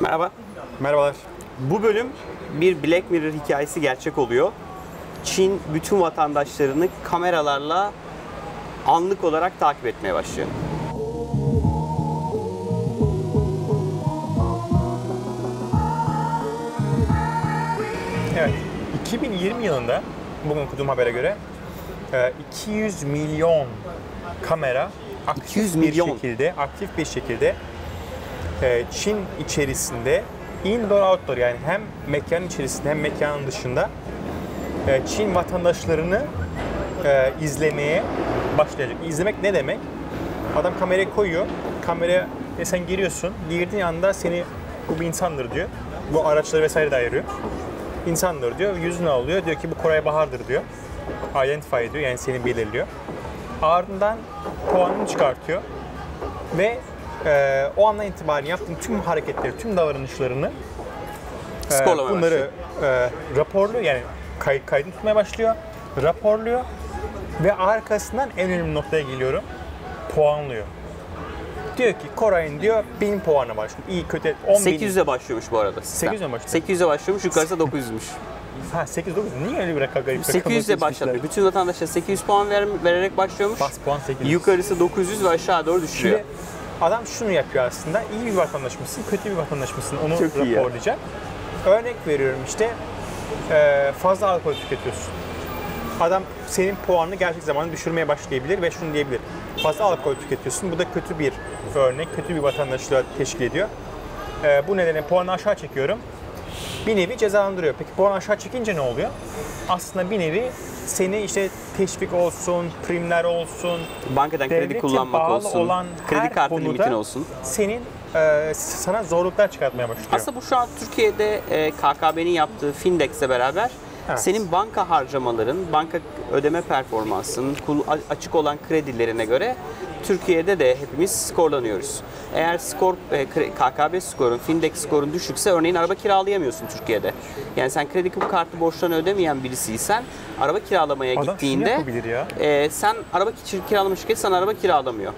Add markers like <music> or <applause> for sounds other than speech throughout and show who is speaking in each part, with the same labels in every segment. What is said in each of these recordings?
Speaker 1: Merhaba.
Speaker 2: Merhabalar.
Speaker 1: Bu bölüm bir Black Mirror hikayesi gerçek oluyor. Çin bütün vatandaşlarını kameralarla anlık olarak takip etmeye başlıyor.
Speaker 2: Evet. 2020 yılında bugün okuduğum habere göre e, 200 milyon kamera aktif
Speaker 1: 200
Speaker 2: bir
Speaker 1: milyon.
Speaker 2: şekilde aktif bir şekilde e, Çin içerisinde indoor outdoor yani hem mekanın içerisinde hem mekanın dışında e, Çin vatandaşlarını e, izlemeye başlayacak. İzlemek ne demek? Adam kamerayı koyuyor. Kameraya e, sen giriyorsun. Girdiğin anda seni bu bir insandır diyor. Bu araçları vesaire de ayırıyor. İnsandır diyor. Yüzünü alıyor. Diyor ki bu Koray Bahar'dır diyor. Identify ediyor. Yani seni belirliyor. Ardından puanını çıkartıyor. Ve e, o andan itibaren yaptığın tüm hareketleri, tüm davranışlarını e, bunları e, raporluyor. Yani kay, kaydını tutmaya başlıyor. Raporluyor. Ve arkasından en önemli noktaya geliyorum. Puanlıyor. Diyor ki Koray'ın diyor 1000 puanı var. Şimdi iyi kötü 10 bin.
Speaker 1: 800'e başlıyormuş bu arada. sistem.
Speaker 2: 800'e mi başlıyor?
Speaker 1: 800'e başlıyormuş, yukarısı 900'müş. <laughs>
Speaker 2: Ha 8 9 niye öyle bir rakam garip rakam
Speaker 1: 800'e
Speaker 2: seçmişler?
Speaker 1: başladı. Bütün vatandaşlar 800 puan ver, vererek başlıyormuş.
Speaker 2: Bas puan 800.
Speaker 1: Yukarısı 900 ve aşağı doğru düşüyor.
Speaker 2: Şimdi adam şunu yapıyor aslında. İyi bir vatandaş mısın, kötü bir vatandaş mısın onu
Speaker 1: Çok
Speaker 2: raporlayacak. Örnek veriyorum işte e, fazla alkol tüketiyorsun. Adam senin puanını gerçek zamanı düşürmeye başlayabilir ve şunu diyebilir. Fazla alkol tüketiyorsun. Bu da kötü bir örnek, kötü bir vatandaşlığa teşkil ediyor. E, bu nedenle puanı aşağı çekiyorum. Bir nevi cezalandırıyor. Peki puan aşağı çekince ne oluyor? Aslında bir nevi seni işte teşvik olsun, primler olsun,
Speaker 1: Bankadan kredi kullanmak
Speaker 2: bağlı
Speaker 1: olsun,
Speaker 2: olan
Speaker 1: kredi kartı limitin olsun.
Speaker 2: senin e, sana zorluklar çıkartmaya başlıyor.
Speaker 1: Aslında bu şu an Türkiye'de e, KKB'nin yaptığı Findex'le beraber
Speaker 2: Evet.
Speaker 1: senin banka harcamaların, banka ödeme a- açık olan kredilerine göre Türkiye'de de hepimiz skorlanıyoruz. Eğer skor e, KKB skorun, Findex skorun düşükse örneğin araba kiralayamıyorsun Türkiye'de. Yani sen kredi kartı borçlarını ödemeyen birisiysen araba kiralamaya
Speaker 2: Adam
Speaker 1: gittiğinde
Speaker 2: ya.
Speaker 1: e, sen araba kir- kiralama şirketi sana araba kiralamıyor.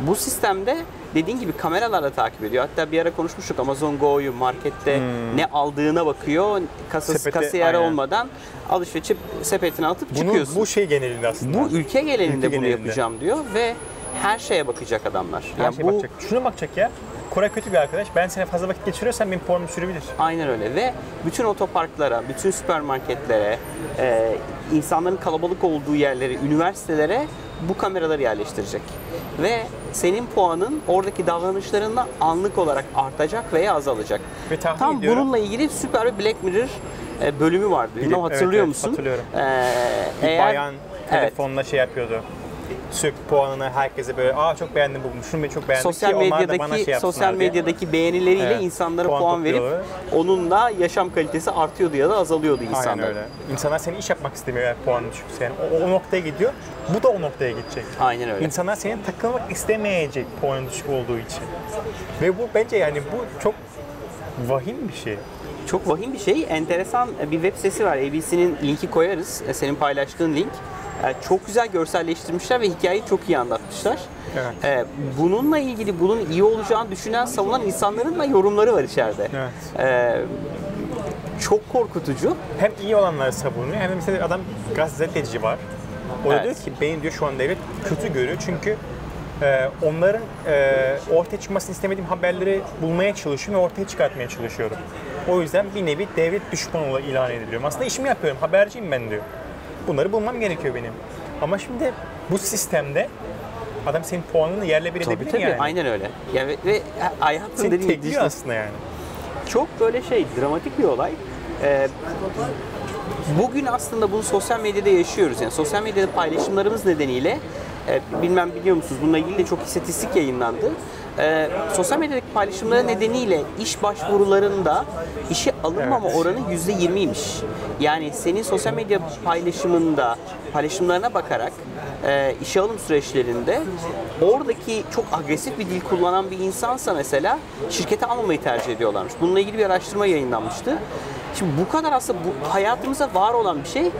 Speaker 1: Bu sistemde dediğin gibi kameralarla takip ediyor. Hatta bir ara konuşmuştuk Amazon Go'yu markette ne aldığına bakıyor. Kasası,
Speaker 2: Hmm. Sepete,
Speaker 1: kasiyer
Speaker 2: aynen.
Speaker 1: olmadan alışverişi sepetine atıp
Speaker 2: Bunu,
Speaker 1: çıkıyorsun.
Speaker 2: bu şey genelinde aslında.
Speaker 1: Bu ülke genelinde
Speaker 2: Ülke
Speaker 1: bunu
Speaker 2: genelinde.
Speaker 1: yapacağım diyor ve her şeye bakacak adamlar.
Speaker 2: Her
Speaker 1: yani
Speaker 2: şey
Speaker 1: bu
Speaker 2: bakacak. Şuna bakacak ya. Koray kötü bir arkadaş. Ben seni fazla vakit geçiriyorsam benim puanımı düşürebilir.
Speaker 1: Aynen öyle ve bütün otoparklara, bütün süpermarketlere, e, insanların kalabalık olduğu yerlere, üniversitelere bu kameraları yerleştirecek. Ve senin puanın oradaki davranışlarında anlık olarak artacak veya azalacak.
Speaker 2: Ve tahmin
Speaker 1: Tam
Speaker 2: ediyorum-
Speaker 1: bununla ilgili süper bir Black Mirror e, bölümü vardı.
Speaker 2: Bilim- evet,
Speaker 1: hatırlıyor
Speaker 2: evet,
Speaker 1: musun?
Speaker 2: hatırlıyorum.
Speaker 1: Ee,
Speaker 2: Bir
Speaker 1: eğer-
Speaker 2: bayan
Speaker 1: Evet.
Speaker 2: telefonla şey yapıyordu. Sürekli puanını herkese böyle aa çok beğendim bu şunu çok beğendim
Speaker 1: sosyal
Speaker 2: ki da bana
Speaker 1: medyadaki
Speaker 2: şey
Speaker 1: sosyal
Speaker 2: diye.
Speaker 1: medyadaki beğenileriyle
Speaker 2: Evet,
Speaker 1: insanlara
Speaker 2: puan
Speaker 1: puan, verip onunla yaşam kalitesi artıyordu ya da azalıyordu
Speaker 2: Aynen
Speaker 1: insanlar.
Speaker 2: öyle. İnsanlar senin iş yapmak istemiyor eğer puanın düşükse. Yani o, o noktaya gidiyor. Bu da o noktaya gidecek.
Speaker 1: Aynen öyle.
Speaker 2: İnsanlar senin takılmak istemeyecek puanın düşük olduğu için. Ve bu bence yani bu çok vahim bir şey.
Speaker 1: Çok vahim bir şey. Enteresan bir web sitesi var. ABC'nin linki koyarız. E, Senin paylaştığın link. E, Çok güzel görselleştirmişler ve hikayeyi çok iyi anlatmışlar.
Speaker 2: Evet.
Speaker 1: E, Bununla ilgili bunun iyi olacağını düşünen, savunan insanların da yorumları var içeride.
Speaker 2: Evet.
Speaker 1: E, Çok korkutucu.
Speaker 2: Hem iyi olanları savunuyor hem de mesela adam gazeteci var. O da
Speaker 1: Evet.
Speaker 2: diyor ki beni diyor şu an devlet kötü görüyor çünkü e, onların e, ortaya çıkmasını istemediğim haberleri bulmaya çalışıyorum ve ortaya çıkartmaya çalışıyorum. O yüzden bir nevi devlet düşmanı ilan ediliyorum. Aslında işimi yapıyorum, haberciyim ben diyor. Bunları bulmam gerekiyor benim. Ama şimdi bu sistemde adam senin puanını yerle bir
Speaker 1: Tabii
Speaker 2: edebilir
Speaker 1: tabii.
Speaker 2: yani.
Speaker 1: Aynen öyle. Ya ve, hayatın dediğin
Speaker 2: tekliyor
Speaker 1: dijital-
Speaker 2: aslında yani.
Speaker 1: çok böyle şey dramatik bir olay. Ee, bugün aslında bunu sosyal medyada yaşıyoruz. Yani sosyal medyada paylaşımlarımız nedeniyle e, bilmem biliyor musunuz bununla ilgili de çok istatistik yayınlandı. Ee, sosyal medyadaki paylaşımları nedeniyle iş başvurularında işe alınmama
Speaker 2: Evet.
Speaker 1: oranı %20'ymiş. Yani senin sosyal medya paylaşımında paylaşımlarına bakarak e, işe alım süreçlerinde oradaki çok agresif bir dil kullanan bir insansa mesela şirkete almamayı tercih ediyorlarmış. Bununla ilgili bir araştırma yayınlanmıştı. Şimdi bu kadar aslında bu hayatımıza var olan bir şey.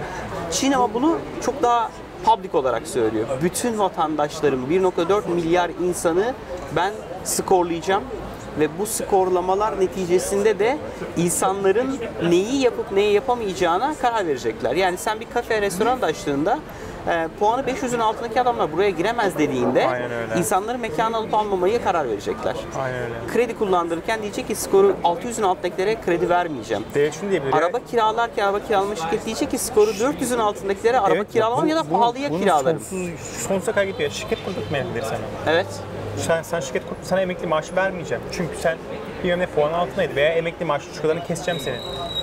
Speaker 1: Çin ama bunu çok daha public olarak söylüyor. Bütün vatandaşlarım 1.4 milyar insanı ben skorlayacağım ve bu skorlamalar neticesinde de insanların neyi yapıp neyi yapamayacağına karar verecekler. Yani sen bir kafe, restoran da açtığında e, puanı 500'ün altındaki adamlar buraya giremez dediğinde insanların mekanı alıp almamaya karar verecekler.
Speaker 2: Aynen öyle.
Speaker 1: Kredi kullandırırken diyecek ki skoru 600'ün altındakilere kredi vermeyeceğim.
Speaker 2: Devlet şunu diyebilir.
Speaker 1: Araba kiralarken araba kiralama şirketi diyecek ki skoru 400'ün altındakilere araba
Speaker 2: evet,
Speaker 1: kiralamam
Speaker 2: bu-
Speaker 1: ya da pahalıya
Speaker 2: bunu
Speaker 1: kiralarım.
Speaker 2: Sonsuz, sonsuza kadar gidiyor. Şirket kurdurtmayabilir sana.
Speaker 1: Evet.
Speaker 2: Sen, sen şirket kur, sana emekli maaşı vermeyeceğim. Çünkü sen bir ne puan altındaydı veya emekli maaşı şu kadarını keseceğim senin.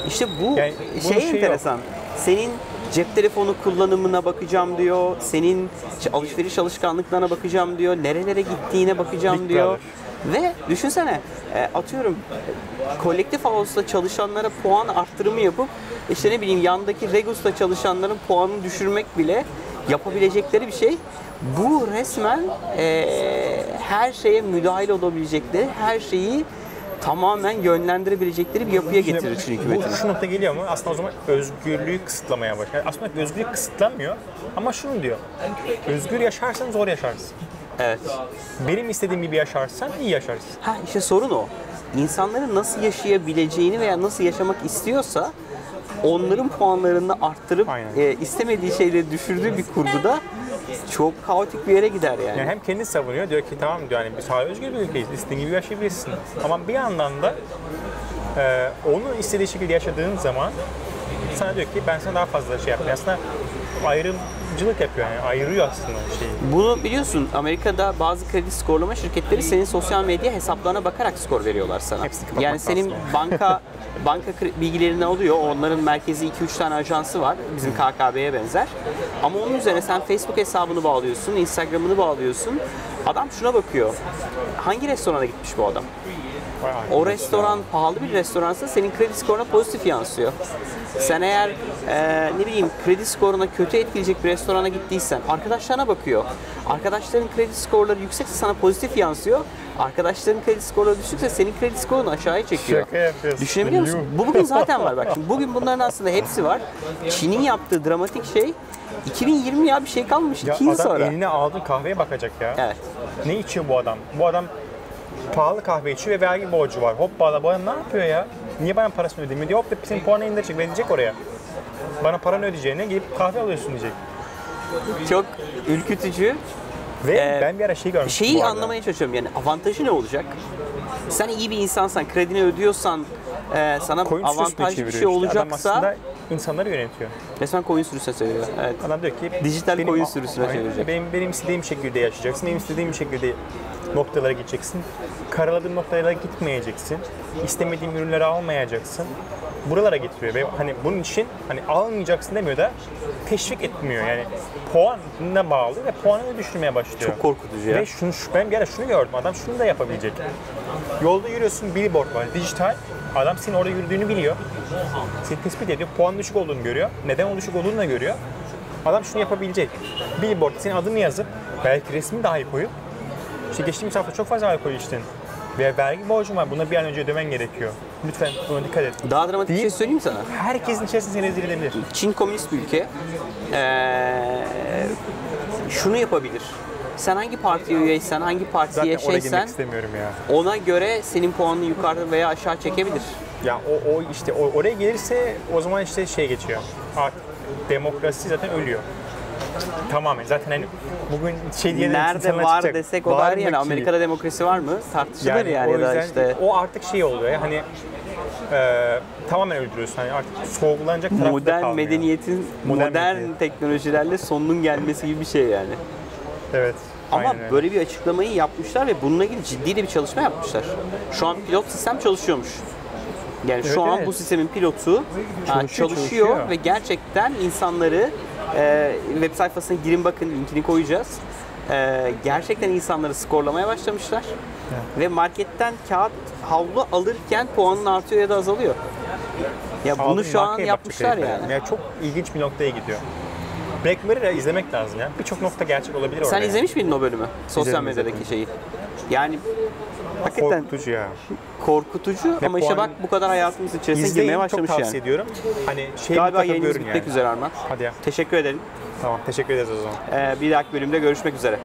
Speaker 1: İşte bu
Speaker 2: Yani
Speaker 1: şey
Speaker 2: şeyi
Speaker 1: enteresan. Senin cep telefonu kullanımına bakacağım diyor. Senin alışveriş alışkanlıklarına bakacağım diyor. Nerelere gittiğine bakacağım diyor. Ve düşünsene e, atıyorum kolektif house'da çalışanlara puan arttırımı yapıp işte ne bileyim yandaki Regus'ta çalışanların puanını düşürmek bile yapabilecekleri bir şey. Bu resmen e, her şeye müdahil olabilecekleri, her şeyi tamamen yönlendirebilecekleri bir yapıya getirir Çin hükümetini.
Speaker 2: Bu şu nokta geliyor mu? Aslında o zaman özgürlüğü kısıtlamaya. Yani aslında özgürlük kısıtlanmıyor ama şunu diyor. Özgür yaşarsan zor yaşarsın.
Speaker 1: Evet.
Speaker 2: Benim istediğim gibi yaşarsan iyi yaşarsın.
Speaker 1: Ha işte sorun o. İnsanların nasıl yaşayabileceğini veya nasıl yaşamak istiyorsa onların puanlarını arttırıp
Speaker 2: Aynen.
Speaker 1: e, istemediği şeyleri düşürdüğü bir kurguda çok kaotik bir yere gider yani.
Speaker 2: Yani hem kendi savunuyor diyor ki tamam diyor hani biz hala özgür bir ülkeyiz. İstediğin gibi yaşayabilirsin. Ama bir yandan da e, onun istediği şekilde yaşadığın zaman sana diyor ki ben sana daha fazla şey yapayım. Aslında ayrımcılık yapıyor yani ayırıyor aslında şeyi.
Speaker 1: Bunu biliyorsun Amerika'da bazı kredi skorlama şirketleri senin sosyal medya hesaplarına bakarak skor veriyorlar sana.
Speaker 2: Hepsini
Speaker 1: Yani senin
Speaker 2: lazım.
Speaker 1: banka <laughs> banka bilgilerini alıyor. Onların merkezi 2-3 tane ajansı var. Bizim KKB'ye benzer. Ama onun üzerine sen Facebook hesabını bağlıyorsun, Instagram'ını bağlıyorsun. Adam şuna bakıyor. Hangi restorana gitmiş bu adam? O restoran pahalı bir restoransa senin kredi skoruna pozitif yansıyor. Sen eğer e, ne bileyim kredi skoruna kötü etkileyecek bir restorana gittiysen arkadaşlarına bakıyor. Arkadaşların kredi skorları yüksekse sana pozitif yansıyor. Arkadaşların kredi skorları düşükse senin kredi skorunu aşağıya çekiyor.
Speaker 2: Şaka yapıyorsun.
Speaker 1: Düşünebiliyor musun? Bu bugün zaten var bak. Şimdi bugün bunların aslında hepsi var. Çin'in yaptığı dramatik şey 2020 ya bir şey kalmış
Speaker 2: Ya
Speaker 1: 2 yıl
Speaker 2: adam
Speaker 1: sonra.
Speaker 2: eline aldığı kahveye bakacak ya.
Speaker 1: Evet.
Speaker 2: Ne içiyor bu adam? Bu adam pahalı kahve içiyor ve vergi borcu var. Hoppala bu adam ne yapıyor ya? Niye bana parasını ödemiyor diye hop da senin puanı indirecek ve diyecek oraya. Bana paranı ödeyeceğine gidip kahve alıyorsun diyecek.
Speaker 1: Çok ürkütücü.
Speaker 2: Ve
Speaker 1: Ee,
Speaker 2: ben bir ara şey görmüştüm
Speaker 1: Şeyi anlamaya çalışıyorum yani avantajı ne olacak? Sen iyi bir insansan, kredini ödüyorsan, e, sana
Speaker 2: sürüsüne
Speaker 1: avantajlı bir şey
Speaker 2: işte. Adam
Speaker 1: olacaksa
Speaker 2: aslında insanları yönetiyor.
Speaker 1: resmen koyun sürüsüne çeviriyor. Evet.
Speaker 2: Adam diyor ki
Speaker 1: Dijital koyun sürüsüne
Speaker 2: Aynen.
Speaker 1: çevirecek.
Speaker 2: Benim, benim istediğim şekilde yaşayacaksın. Benim istediğim şekilde noktalara gideceksin. Karaladığım noktalara gitmeyeceksin. İstemediğim ürünleri almayacaksın. Buralara getiriyor ve hani bunun için hani almayacaksın demiyor da teşvik etmiyor yani puanına bağlı ve puanını düşürmeye başlıyor.
Speaker 1: Çok korkutucu ya.
Speaker 2: Ve şunu, şu- ben bir ara şunu gördüm adam şunu da yapabilecek. Yolda yürüyorsun billboard var dijital adam senin orada yürüdüğünü biliyor. Seni tespit ediyor puan düşük olduğunu görüyor. Neden o düşük olduğunu da görüyor. Adam şunu yapabilecek. Billboard senin adını yazıp belki resmini dahi koyup işte geçtiğimiz hafta çok fazla alkol içtin ve vergi borcun var buna bir an önce ödemen gerekiyor. Lütfen buna dikkat et.
Speaker 1: Daha dramatik bir şey söyleyeyim sana.
Speaker 2: Herkesin içerisinde seni rezil edebilir.
Speaker 1: Çin komünist bir ülke. Ee, şunu yapabilir. Sen hangi partiye üyeysen, hangi partiye
Speaker 2: Zaten
Speaker 1: şeysen
Speaker 2: istemiyorum ya.
Speaker 1: ona göre senin puanını yukarı veya aşağı çekebilir.
Speaker 2: Ya o, o işte o, oraya gelirse o zaman işte şey geçiyor. Artık demokrasi zaten ölüyor. Tamamen. Zaten hani bugün şey diyen
Speaker 1: Nerede var
Speaker 2: çıkacak.
Speaker 1: desek o
Speaker 2: Var
Speaker 1: yani
Speaker 2: ki?
Speaker 1: Amerika'da demokrasi var mı? Tartışılır yani,
Speaker 2: o
Speaker 1: ya da işte
Speaker 2: o artık şey oluyor ya hani e, tamamen öldürüyorsun. Hani artık sorgulanacak tarafta
Speaker 1: modern
Speaker 2: kalmıyor.
Speaker 1: medeniyetin modern,
Speaker 2: Modern medeniyet.
Speaker 1: teknolojilerle sonunun gelmesi gibi bir şey yani.
Speaker 2: Evet.
Speaker 1: Ama
Speaker 2: aynen öyle.
Speaker 1: böyle bir açıklamayı yapmışlar ve bununla ilgili ciddi de bir çalışma yapmışlar. Şu an pilot sistem çalışıyormuş. Yani
Speaker 2: Evet,
Speaker 1: şu an
Speaker 2: evet.
Speaker 1: bu sistemin pilotu
Speaker 2: Çalışıyor,
Speaker 1: çalışıyor,
Speaker 2: çalışıyor.
Speaker 1: ve gerçekten insanları e, web sayfasına girin bakın linkini koyacağız. E, gerçekten insanları skorlamaya başlamışlar. Ve marketten kağıt havlu alırken puanın artıyor ya da azalıyor. Ya bunu şu an yapmışlar yani.
Speaker 2: Yani çok ilginç bir noktaya gidiyor. Black Mirror'ı izlemek lazım ya. Birçok nokta gerçek olabilir orada.
Speaker 1: Sen
Speaker 2: yani.
Speaker 1: izlemiş miydin o bölümü? Sosyal medyadaki şeyi. Yani hakikaten
Speaker 2: Korkutucu ya.
Speaker 1: korkutucu ama işte bak bu kadar hayatımız içerisine girmeye
Speaker 2: çok
Speaker 1: başlamış
Speaker 2: tavsiye
Speaker 1: yani.
Speaker 2: ediyorum. Hani şey
Speaker 1: Galiba yayınımız bitmek
Speaker 2: yani.
Speaker 1: üzere Arman.
Speaker 2: Hadi ya.
Speaker 1: Teşekkür ederim.
Speaker 2: Tamam teşekkür ederiz o zaman.
Speaker 1: Ee, bir dahaki bölümde görüşmek üzere.